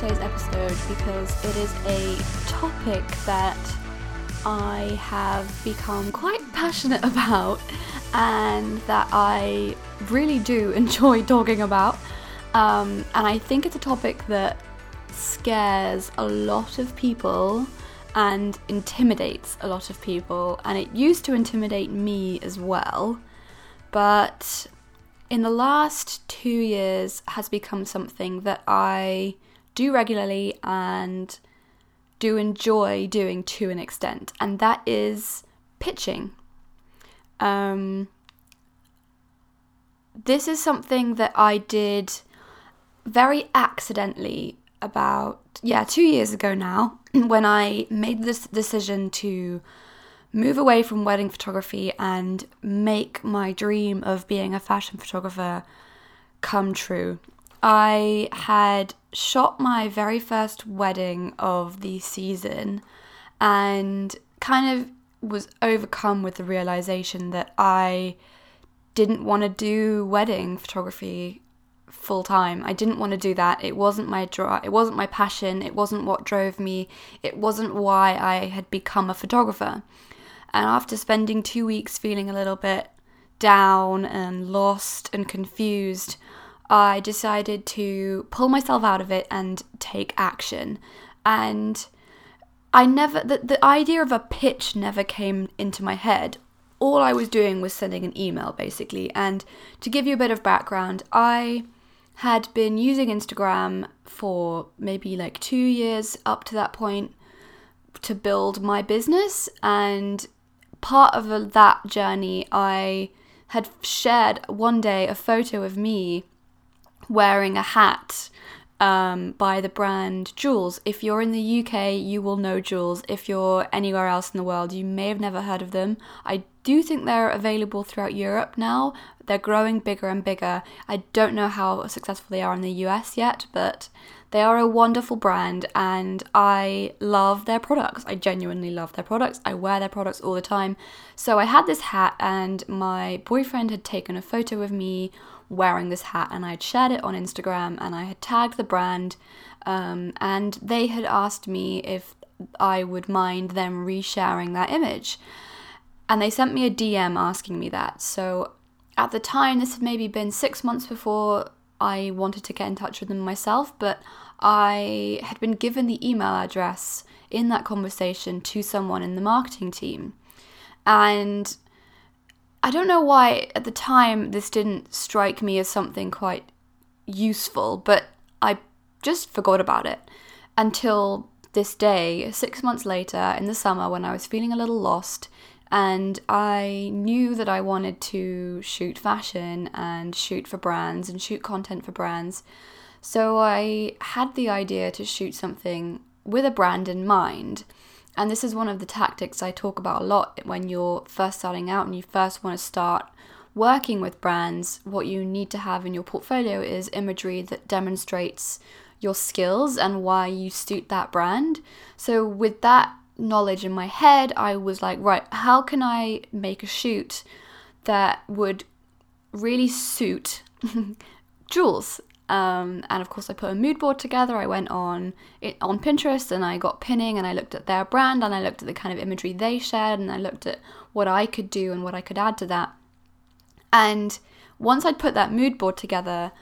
today's episode because it is a topic that I have become quite passionate about and that I really do enjoy talking about. Um, and I think it's a topic that scares a lot of people and intimidates a lot of people, and it used to intimidate me as well. But in the last two years has become something that I do regularly and do enjoy doing to an extent, and that is pitching. Um, this is something that I did very accidentally about, yeah, two years ago now, when I made this decision to move away from wedding photography and make my dream of being a fashion photographer come true. I had shot my very first wedding of the season and kind of was overcome with the realization that I didn't want to do wedding photography full time. I didn't want to do that. It wasn't my draw. It wasn't my passion. It wasn't what drove me. It wasn't why I had become a photographer. And after spending two weeks feeling a little bit down and lost and confused, I decided to pull myself out of it and take action. And I never, the, the idea of a pitch never came into my head. All I was doing was sending an email basically. And to give you a bit of background, I had been using Instagram for maybe like two years up to that point to build my business. And part of that journey, I had shared one day a photo of me wearing a hat um, by the brand Joules. If you're in the UK, you will know Joules. If you're anywhere else in the world, you may have never heard of them. I do think they're available throughout Europe now. They're growing bigger and bigger. I don't know how successful they are in the US yet, but they are a wonderful brand and I love their products. I genuinely love their products. I wear their products all the time. So I had this hat and my boyfriend had taken a photo of me wearing this hat and I'd shared it on Instagram and I had tagged the brand um, and they had asked me if I would mind them resharing that image. And they sent me a DM asking me that. So at the time, this had maybe been six months before I wanted to get in touch with them myself, but I had been given the email address in that conversation to someone in the marketing team. And I don't know why at the time this didn't strike me as something quite useful, but I just forgot about it until this day, six months later in the summer when I was feeling a little lost and I knew that I wanted to shoot fashion and shoot for brands and shoot content for brands. So I had the idea to shoot something with a brand in mind. And this is one of the tactics I talk about a lot when you're first starting out and you first want to start working with brands. What you need to have in your portfolio is imagery that demonstrates your skills and why you suit that brand. So, with that knowledge in my head, I was like, right, how can I make a shoot that would really suit Joules? Um, and of course, I put a mood board together. I went on it, on Pinterest and I got pinning and I looked at their brand and I looked at the kind of imagery they shared and I looked at what I could do and what I could add to that. And once I'd put that mood board together,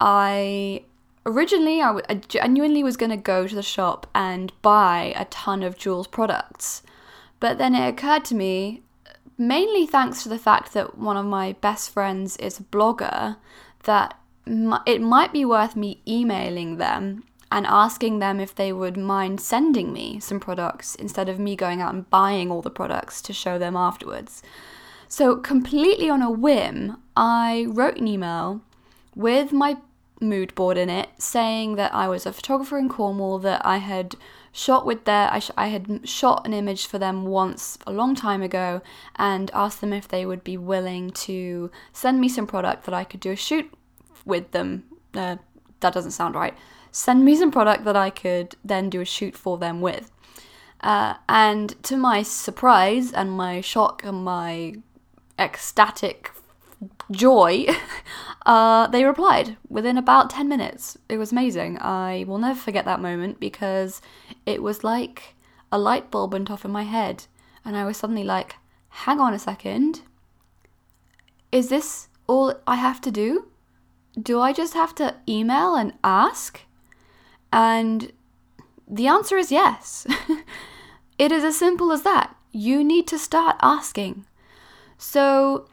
I originally I, w- I genuinely was going to go to the shop and buy a ton of Joules products. But then it occurred to me, mainly thanks to the fact that one of my best friends is a blogger, that it might be worth me emailing them and asking them if they would mind sending me some products instead of me going out and buying all the products to show them afterwards. So, completely on a whim, I wrote an email with my mood board in it saying that I was a photographer in Cornwall, that I had shot with their, I, sh- I had shot an image for them once a long time ago and asked them if they would be willing to send me some product that I could do a shoot with them. Uh, that doesn't sound right. Send me some product that I could then do a shoot for them with. Uh, and to my surprise and my shock and my ecstatic joy, uh, they replied within about 10 minutes. It was amazing. I will never forget that moment because it was like a light bulb went off in my head. And I was suddenly like, hang on a second. Is this all I have to do? Do I just have to email and ask? And the answer is yes. it is as simple as that. You need to start asking. So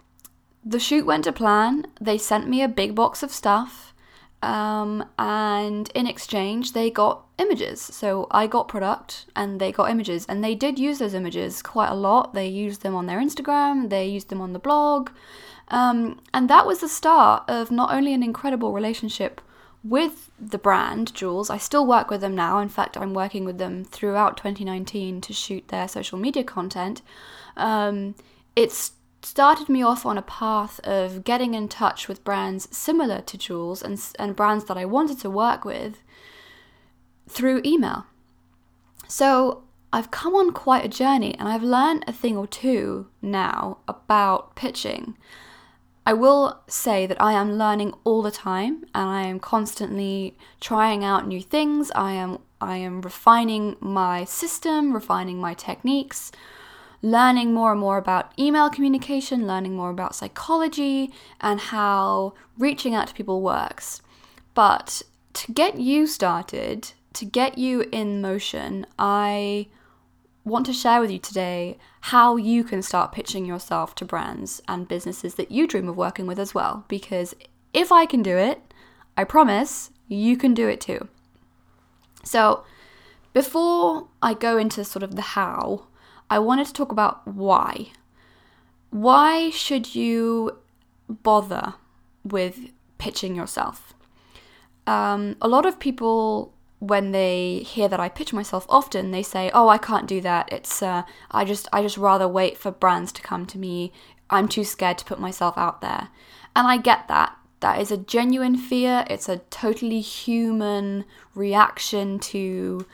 the shoot went to plan. They sent me a big box of stuff. Um, and in exchange, they got images. So I got product and they got images. And they did use those images quite a lot. They used them on their Instagram, they used them on the blog. Um, and that was the start of not only an incredible relationship with the brand, Joules, I still work with them now. In fact, I'm working with them throughout 2019 to shoot their social media content. Um, it's started me off on a path of getting in touch with brands similar to Joules and, and brands that I wanted to work with through email. So I've come on quite a journey and I've learned a thing or two now about pitching. I will say that I am learning all the time and I am constantly trying out new things. I am I am refining my system, refining my techniques, learning more and more about email communication, learning more about psychology and how reaching out to people works. But to get you started, to get you in motion, I want to share with you today how you can start pitching yourself to brands and businesses that you dream of working with as well. Because if I can do it, I promise you can do it too. So, before I go into sort of the how, I wanted to talk about why. Why should you bother with pitching yourself? Um, a lot of people, when they hear that I pitch myself, often they say, "Oh, I can't do that. It's uh, I just I just rather wait for brands to come to me. I'm too scared to put myself out there." And I get that. That is a genuine fear. It's a totally human reaction to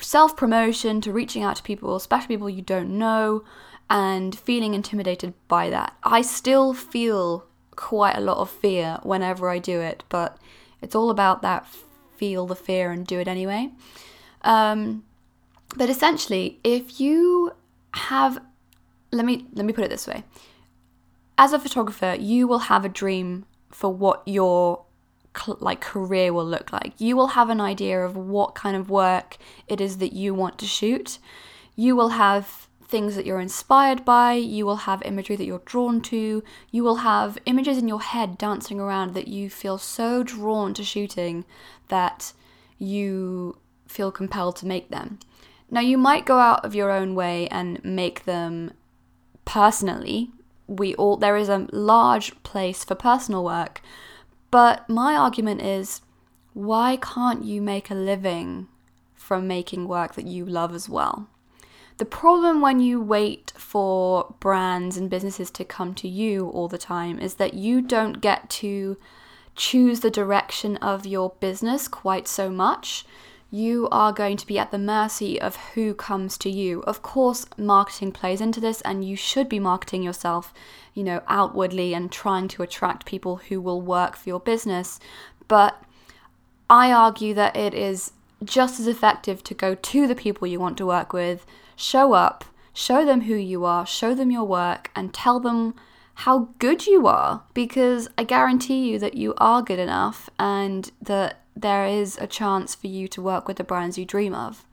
self promotion to reaching out to people, especially people you don't know, and feeling intimidated by that. I still feel quite a lot of fear whenever I do it, but it's all about that feel the fear and do it anyway. Um, but essentially, if you have, let me let me put it this way: as a photographer, you will have a dream for what your like career will look like. You will have an idea of what kind of work it is that you want to shoot. You will have things that you're inspired by, you will have imagery that you're drawn to, you will have images in your head dancing around that you feel so drawn to shooting that you feel compelled to make them. Now, you might go out of your own way and make them personally. We all there is a large place for personal work, but my argument is why can't you make a living from making work that you love as well? The problem when you wait for brands and businesses to come to you all the time is that you don't get to choose the direction of your business quite so much you are going to be at the mercy of who comes to you. Of course, marketing plays into this, and you should be marketing yourself, you know, outwardly and trying to attract people who will work for your business. But I argue that it is just as effective to go to the people you want to work with, show up, show them who you are, show them your work, and tell them how good you are because I guarantee you that you are good enough and that there is a chance for you to work with the brands you dream of.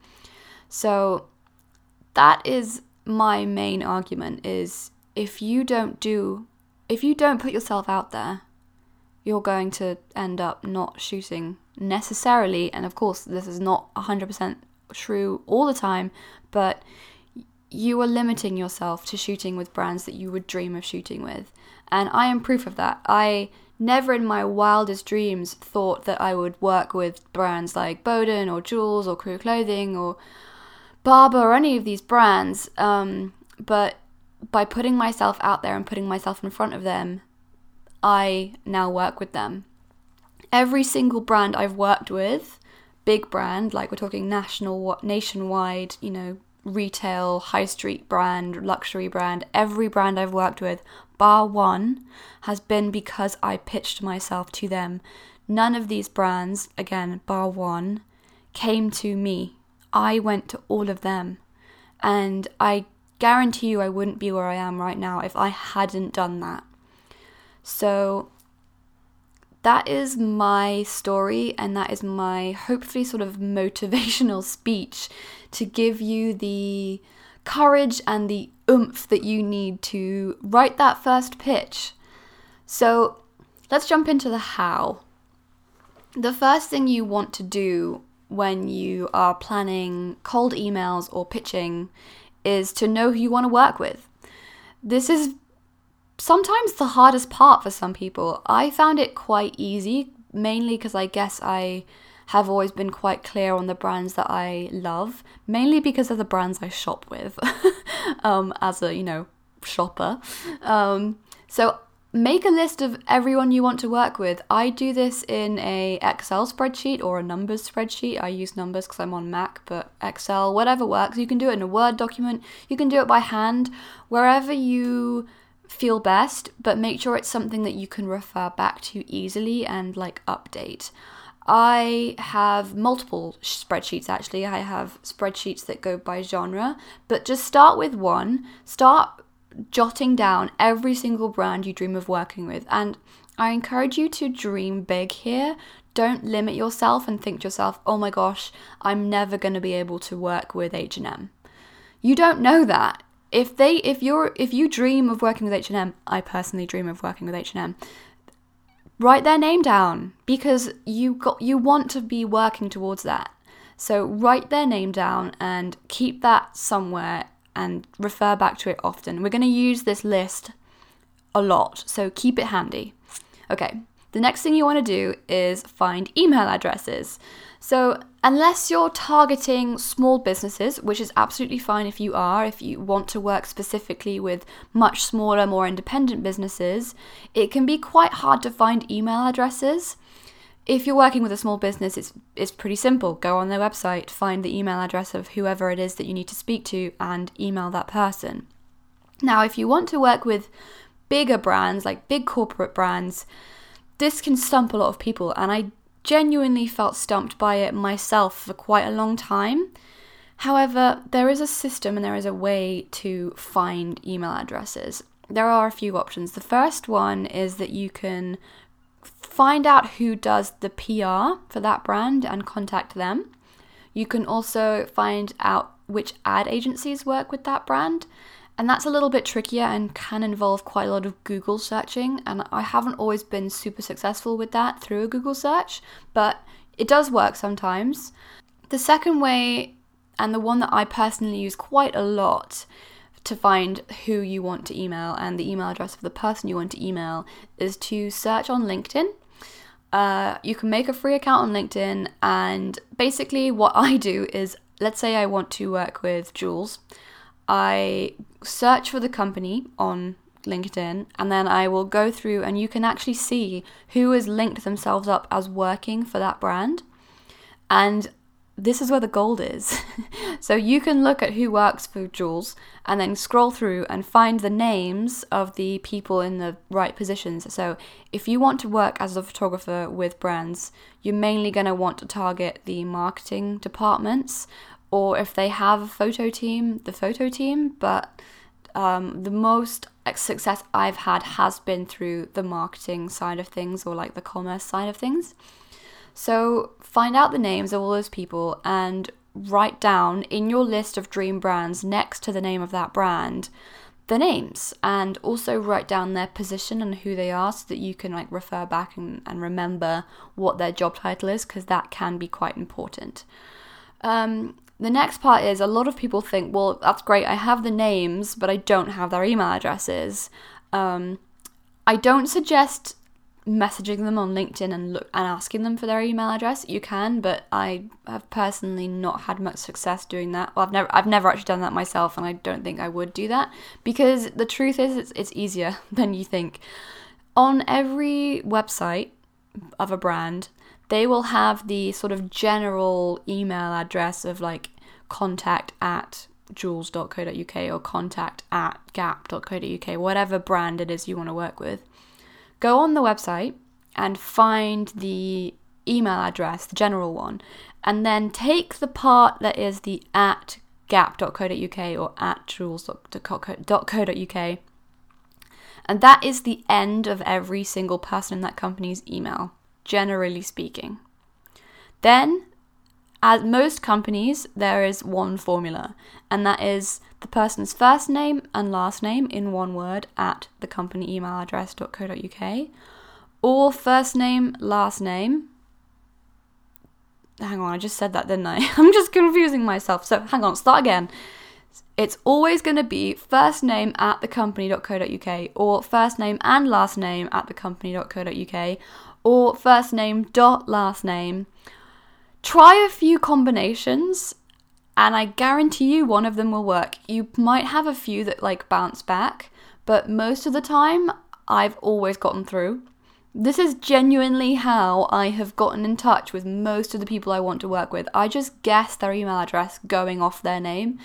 So that is my main argument is if you don't do if you don't put yourself out there, you're going to end up not shooting necessarily and of course this is not 100% true all the time, but you are limiting yourself to shooting with brands that you would dream of shooting with. And I am proof of that. I never in my wildest dreams thought that I would work with brands like Boden or Joules or Crew Clothing or Barbour or any of these brands. Um, but by putting myself out there and putting myself in front of them, I now work with them. Every single brand I've worked with, big brand, like we're talking national, nationwide, you know, retail, high street brand, luxury brand, every brand I've worked with, bar one, has been because I pitched myself to them. None of these brands, again, bar one, came to me. I went to all of them. And I guarantee you I wouldn't be where I am right now if I hadn't done that. So that is my story, and that is my hopefully sort of motivational speech to give you the courage and the oomph that you need to write that first pitch. So let's jump into the how. The first thing you want to do when you are planning cold emails or pitching is to know who you want to work with. This is sometimes the hardest part for some people. I found it quite easy, mainly because I guess I have always been quite clear on the brands that I love, mainly because of the brands I shop with um, as a, you know, shopper. Um, so make a list of everyone you want to work with. I do this in a Excel spreadsheet or a numbers spreadsheet. I use numbers because I'm on Mac, but Excel, whatever works. You can do it in a Word document. You can do it by hand, wherever you feel best, but make sure it's something that you can refer back to easily and like update. I have multiple spreadsheets actually. I have spreadsheets that go by genre, but just start with one. Start jotting down every single brand you dream of working with. And I encourage you to dream big here. Don't limit yourself and think to yourself, "Oh my gosh, I'm never going to be able to work with H&M." You don't know that if they if you're if you dream of working with H&M, I personally dream of working with H&M. Write their name down because you got you want to be working towards that. So write their name down and keep that somewhere and refer back to it often. We're going to use this list a lot, so keep it handy. Okay, the next thing you want to do is find email addresses. So, unless you're targeting small businesses, which is absolutely fine if you are, if you want to work specifically with much smaller, more independent businesses, it can be quite hard to find email addresses. If you're working with a small business, it's, it's pretty simple. Go on their website, find the email address of whoever it is that you need to speak to, and email that person. Now, if you want to work with bigger brands, like big corporate brands, this can stump a lot of people, and I genuinely felt stumped by it myself for quite a long time. However, there is a system and there is a way to find email addresses. There are a few options. The first one is that you can find out who does the PR for that brand and contact them. You can also find out which ad agencies work with that brand and that's a little bit trickier and can involve quite a lot of Google searching. And I haven't always been super successful with that through a Google search, but it does work sometimes. The second way, and the one that I personally use quite a lot to find who you want to email and the email address of the person you want to email, is to search on LinkedIn. Uh, you can make a free account on LinkedIn, and basically, what I do is let's say I want to work with Joules. I search for the company on LinkedIn and then I will go through and you can actually see who has linked themselves up as working for that brand. And this is where the gold is. so you can look at who works for Joules and then scroll through and find the names of the people in the right positions. So if you want to work as a photographer with brands, you're mainly going to want to target the marketing departments or if they have a photo team, the photo team, but um, the most success I've had has been through the marketing side of things or like the commerce side of things. So find out the names of all those people and write down in your list of dream brands next to the name of that brand the names and also write down their position and who they are so that you can like refer back and, and remember what their job title is because that can be quite important. Um, the next part is a lot of people think, well, that's great, I have the names, but I don't have their email addresses. Um, I don't suggest messaging them on LinkedIn and look and asking them for their email address. You can, but I have personally not had much success doing that. Well, I've never I've never actually done that myself, and I don't think I would do that because the truth is it's it's easier than you think. On every website of a brand, they will have the sort of general email address of like contact at joules.co.uk or contact at gap.co.uk, whatever brand it is you want to work with. Go on the website and find the email address, the general one, and then take the part that is the at gap.co.uk or at joules.co.uk. And that is the end of every single person in that company's email, generally speaking. Then, at most companies, there is one formula, and that is the person's first name and last name in one word at the company email address.co.uk, or first name, last name hang on, I just said that, didn't I? I'm just confusing myself. So hang on, start again. It's always going to be first name at thecompany.co.uk or first name and last name at thecompany.co.uk or first name dot last name. Try a few combinations and I guarantee you one of them will work. You might have a few that like bounce back, but most of the time I've always gotten through. This is genuinely how I have gotten in touch with most of the people I want to work with. I just guess their email address going off their name.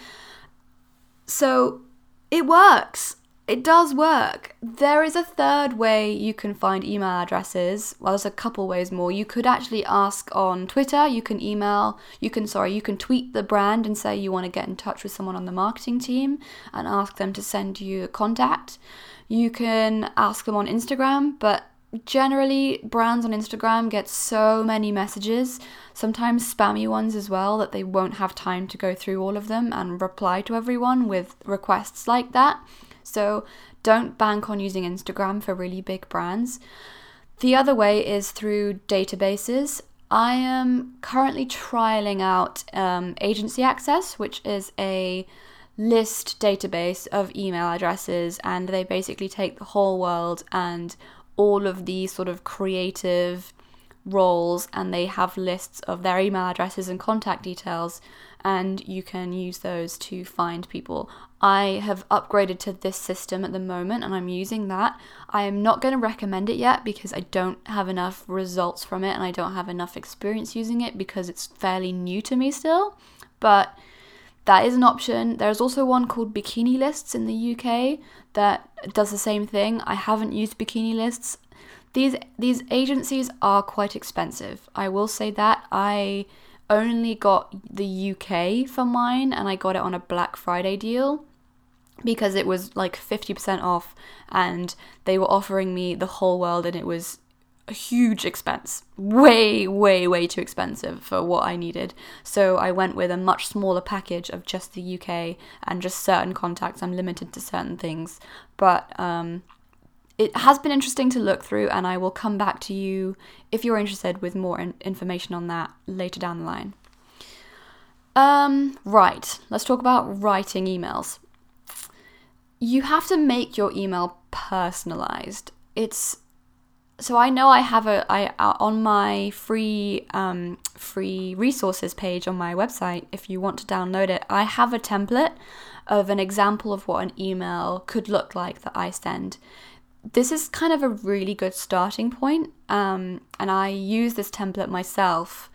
So it works. It does work. There is a third way you can find email addresses. Well, there's a couple ways more. You could actually ask on Twitter, you can email, you can, sorry, you can tweet the brand and say you want to get in touch with someone on the marketing team and ask them to send you a contact. You can ask them on Instagram, but generally brands on Instagram get so many messages, sometimes spammy ones as well, that they won't have time to go through all of them and reply to everyone with requests like that. So don't bank on using Instagram for really big brands. The other way is through databases. I am currently trialing out um, Agency Access, which is a list database of email addresses, and they basically take the whole world and all of the sort of creative roles and they have lists of their email addresses and contact details and you can use those to find people. I have upgraded to this system at the moment and I'm using that. I am not going to recommend it yet because I don't have enough results from it and I don't have enough experience using it because it's fairly new to me still. But that is an option. There's also one called Bikini Lists in the UK that does the same thing. I haven't used Bikini Lists. These these agencies are quite expensive. I will say that. I only got the UK for mine and I got it on a Black Friday deal because it was like 50% off and they were offering me the whole world and it was a huge expense. Way, way, way too expensive for what I needed. So I went with a much smaller package of just the UK and just certain contacts. I'm limited to certain things. But um, it has been interesting to look through, and I will come back to you if you're interested with more in- information on that later down the line. Um, right, let's talk about writing emails. You have to make your email personalized. It's so I know I have a I uh, on my free um, free resources page on my website. If you want to download it, I have a template of an example of what an email could look like that I send. This is kind of a really good starting point, um, and I use this template myself,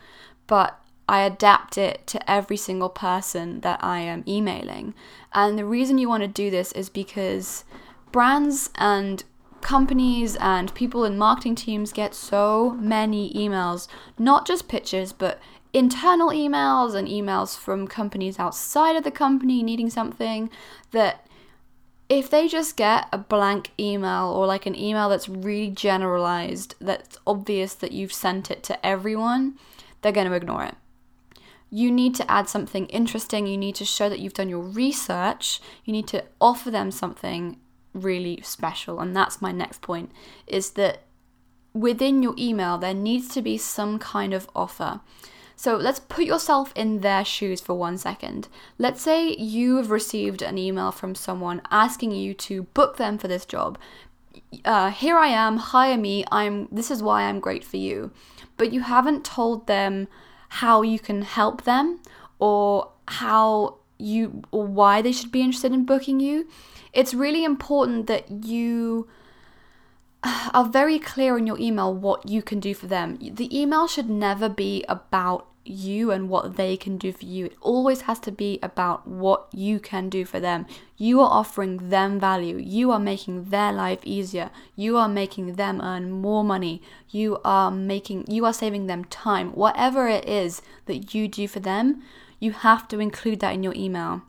but I adapt it to every single person that I am emailing. And the reason you want to do this is because brands and companies and people in marketing teams get so many emails, not just pitches, but internal emails and emails from companies outside of the company needing something that if they just get a blank email or like an email that's really generalized, that's obvious that you've sent it to everyone, they're going to ignore it. You need to add something interesting. You need to show that you've done your research. You need to offer them something really special. And that's my next point is that within your email, there needs to be some kind of offer. So let's put yourself in their shoes for one second. Let's say you have received an email from someone asking you to book them for this job. Uh, here I am, hire me. I'm. This is why I'm great for you. But you haven't told them how you can help them or how you or why they should be interested in booking you it's really important that you are very clear in your email what you can do for them. The email should never be about you and what they can do for you. It always has to be about what you can do for them. You are offering them value. You are making their life easier. You are making them earn more money. You are making you are saving them time. Whatever it is that you do for them, you have to include that in your email.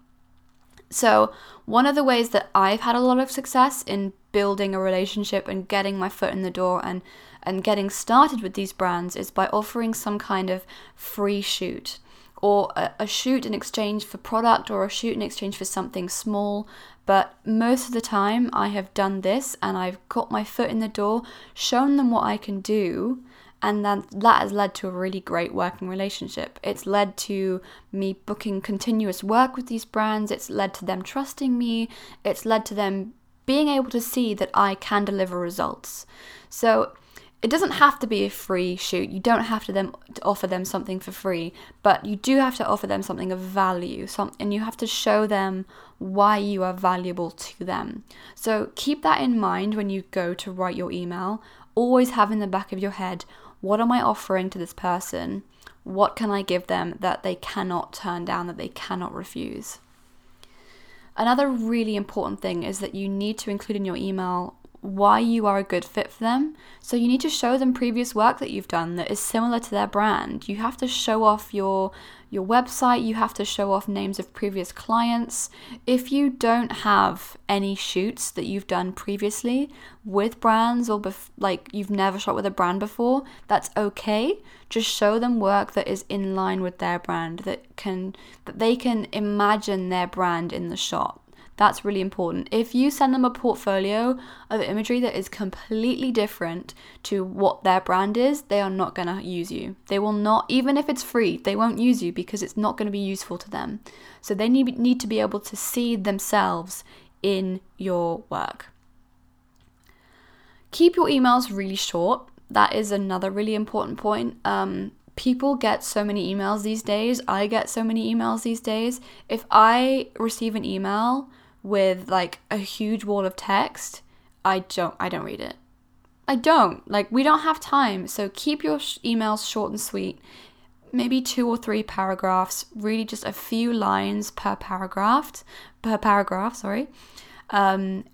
So, one of the ways that I've had a lot of success in building a relationship and getting my foot in the door and and getting started with these brands is by offering some kind of free shoot or a, a, shoot in exchange for product or a shoot in exchange for something small. But most of the time, I have done this and I've got my foot in the door, shown them what I can do, and then that has led to a really great working relationship. It's led to me booking continuous work with these brands, it's led to them trusting me, it's led to them being able to see that I can deliver results. So, it doesn't have to be a free shoot. You don't have to them to offer them something for free, but you do have to offer them something of value. Some, and you have to show them why you are valuable to them. So keep that in mind when you go to write your email. Always have in the back of your head, what am I offering to this person? What can I give them that they cannot turn down, that they cannot refuse? Another really important thing is that you need to include in your email why you are a good fit for them. So you need to show them previous work that you've done that is similar to their brand. You have to show off your your website, you have to show off names of previous clients. If you don't have any shoots that you've done previously with brands or bef- like you've never shot with a brand before, that's okay. Just show them work that is in line with their brand that can that they can imagine their brand in the shot. That's really important. If you send them a portfolio of imagery that is completely different to what their brand is, they are not going to use you. They will not, even if it's free, they won't use you because it's not going to be useful to them. So they need, need to be able to see themselves in your work. Keep your emails really short. That is another really important point. Um, people get so many emails these days. I get so many emails these days. If I receive an email with like a huge wall of text, I don't I don't read it. I don't. Like we don't have time. So keep your sh- emails short and sweet. Maybe two or three paragraphs, really just a few lines per paragraph, per paragraph, sorry. Um,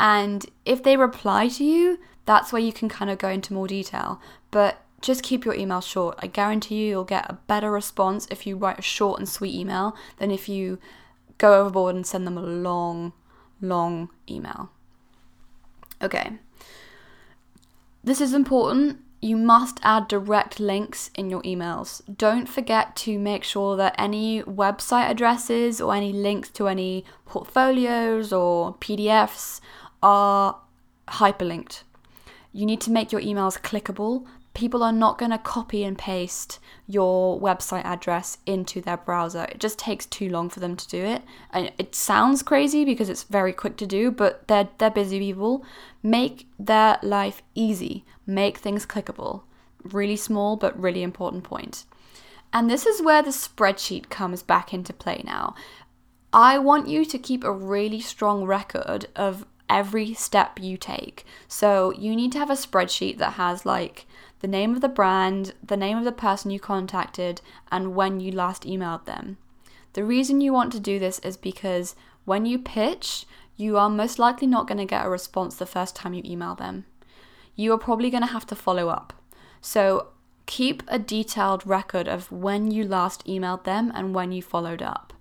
and if they reply to you, that's where you can kind of go into more detail. But just keep your email short. I guarantee you you'll get a better response if you write a short and sweet email than if you go overboard and send them a long, long email. Okay. This is important. You must add direct links in your emails. Don't forget to make sure that any website addresses or any links to any portfolios or PDFs are hyperlinked. You need to make your emails clickable people are not going to copy and paste your website address into their browser. It just takes too long for them to do it. And it sounds crazy because it's very quick to do, but they're they're busy people. Make their life easy. Make things clickable. Really small but really important point. And this is where the spreadsheet comes back into play now. I want you to keep a really strong record of every step you take. So you need to have a spreadsheet that has like the name of the brand, the name of the person you contacted, and when you last emailed them. The reason you want to do this is because when you pitch, you are most likely not going to get a response the first time you email them. You are probably going to have to follow up. So keep a detailed record of when you last emailed them and when you followed up.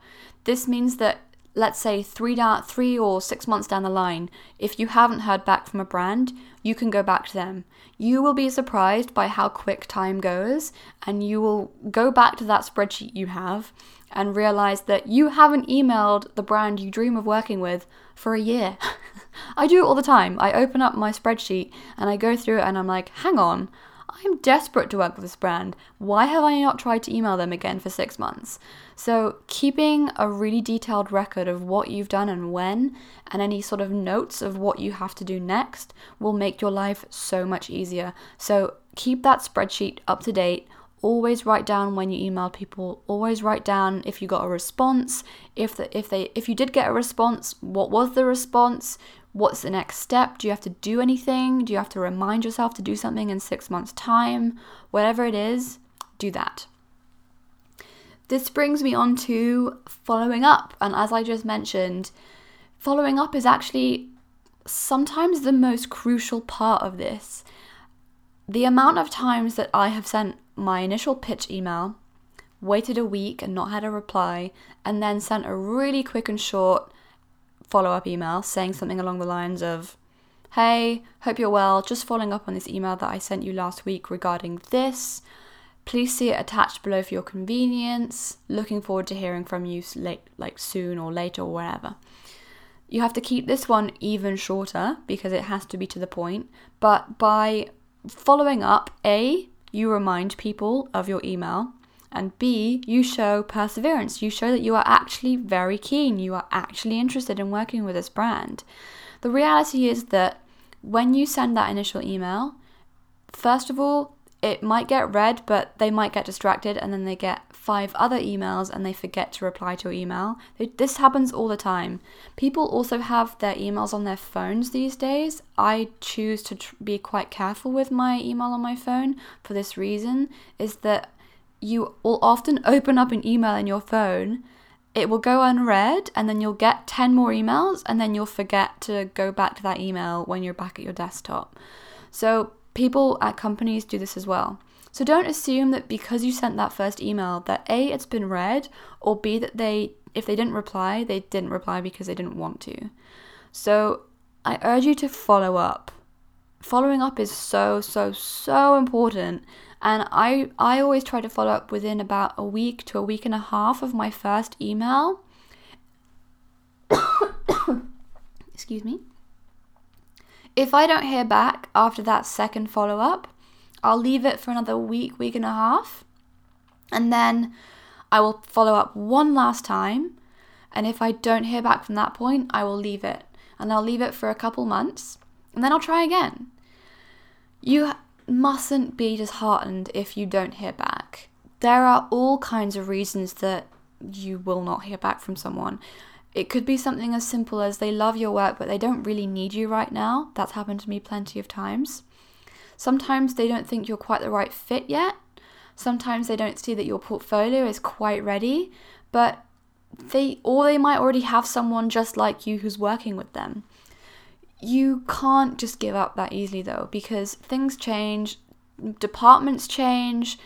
This means that let's say three down three or six months down the line, if you haven't heard back from a brand, you can go back to them. You will be surprised by how quick time goes, and you will go back to that spreadsheet you have and realize that you haven't emailed the brand you dream of working with for a year. I do it all the time. I open up my spreadsheet and I go through it and I'm like, hang on, I'm desperate to work with this brand. Why have I not tried to email them again for six months? So, keeping a really detailed record of what you've done and when, and any sort of notes of what you have to do next, will make your life so much easier. So, keep that spreadsheet up to date. Always write down when you email people. Always write down if you got a response. If the, if they if you did get a response, what was the response? What's the next step? Do you have to do anything? Do you have to remind yourself to do something in six months' time? Whatever it is, do that. This brings me on to following up. And as I just mentioned, following up is actually sometimes the most crucial part of this. The amount of times that I have sent my initial pitch email, waited a week and not had a reply, and then sent a really quick and short follow up email saying something along the lines of, Hey, hope you're well. Just following up on this email that I sent you last week regarding this. Please see it attached below for your convenience. Looking forward to hearing from you late, like soon or later or wherever. You have to keep this one even shorter because it has to be to the point. But by following up, A, you remind people of your email. And B, you show perseverance. You show that you are actually very keen. You are actually interested in working with this brand. The reality is that when you send that initial email, first of all, it might get read, but they might get distracted and then they get five other emails and they forget to reply to your email. This happens all the time. People also have their emails on their phones these days. I choose to tr- be quite careful with my email on my phone for this reason is that you will often open up an email in your phone it will go unread and then you'll get 10 more emails and then you'll forget to go back to that email when you're back at your desktop. So people at companies do this as well. So don't assume that because you sent that first email that A it's been read or B that they if they didn't reply, they didn't reply because they didn't want to. So I urge you to follow up. Following up is so so so important and I I always try to follow up within about a week to a week and a half of my first email. Excuse me. If I don't hear back after that second follow up, I'll leave it for another week, week and a half, and then I will follow up one last time. And if I don't hear back from that point, I will leave it. And I'll leave it for a couple months, and then I'll try again. You mustn't be disheartened if you don't hear back. There are all kinds of reasons that you will not hear back from someone. It could be something as simple as they love your work, but they don't really need you right now. That's happened to me plenty of times. Sometimes they don't think you're quite the right fit yet. Sometimes they don't see that your portfolio is quite ready, but they or they might already have someone just like you who's working with them. You can't just give up that easily though because things change, departments change,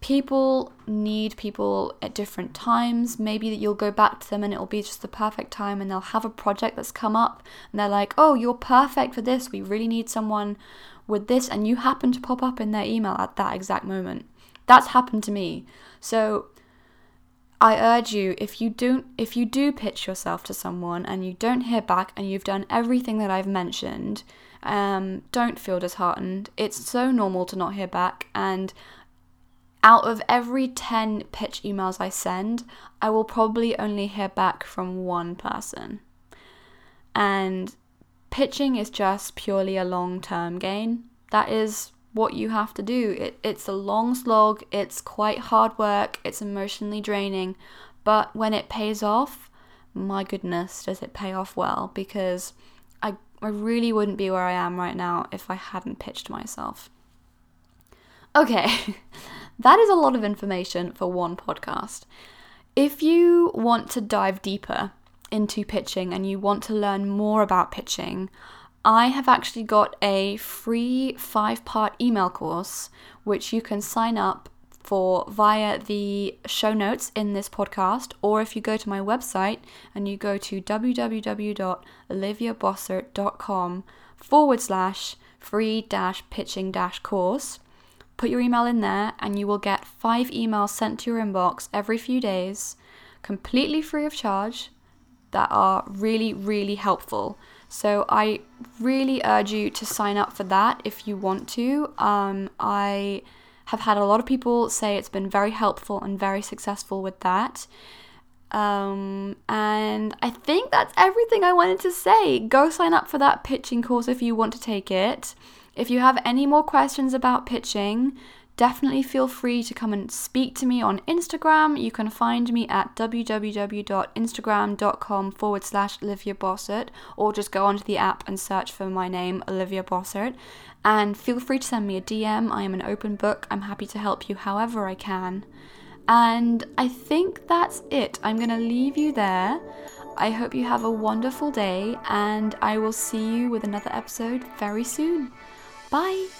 people need people at different times. Maybe that you'll go back to them and it'll be just the perfect time and they'll have a project that's come up and they're like, "Oh, you're perfect for this. We really need someone with this." And you happen to pop up in their email at that exact moment. That's happened to me. So I urge you if you don't if you do pitch yourself to someone and you don't hear back and you've done everything that I've mentioned, um, don't feel disheartened. It's so normal to not hear back and out of every 10 pitch emails I send, I will probably only hear back from one person. And pitching is just purely a long term gain. That is what you have to do. It, it's a long slog, it's quite hard work, it's emotionally draining, but when it pays off, my goodness, does it pay off well because I, I really wouldn't be where I am right now if I hadn't pitched myself. Okay, that is a lot of information for one podcast. If you want to dive deeper into pitching and you want to learn more about pitching, I have actually got a free five part email course which you can sign up for via the show notes in this podcast, or if you go to my website and you go to www.oliviabossert.com forward slash free dash pitching dash course, put your email in there and you will get five emails sent to your inbox every few days, completely free of charge, that are really, really helpful. So I really urge you to sign up for that if you want to. Um, I have had a lot of people say it's been very helpful and very successful with that. Um, and I think that's everything I wanted to say. Go sign up for that pitching course if you want to take it. If you have any more questions about pitching, definitely feel free to come and speak to me on Instagram. You can find me at www.instagram.com forward slash Olivia Bossert or just go onto the app and search for my name, Olivia Bossert. And feel free to send me a DM. I am an open book. I'm happy to help you however I can. And I think that's it. I'm going to leave you there. I hope you have a wonderful day, and I will see you with another episode very soon. Bye.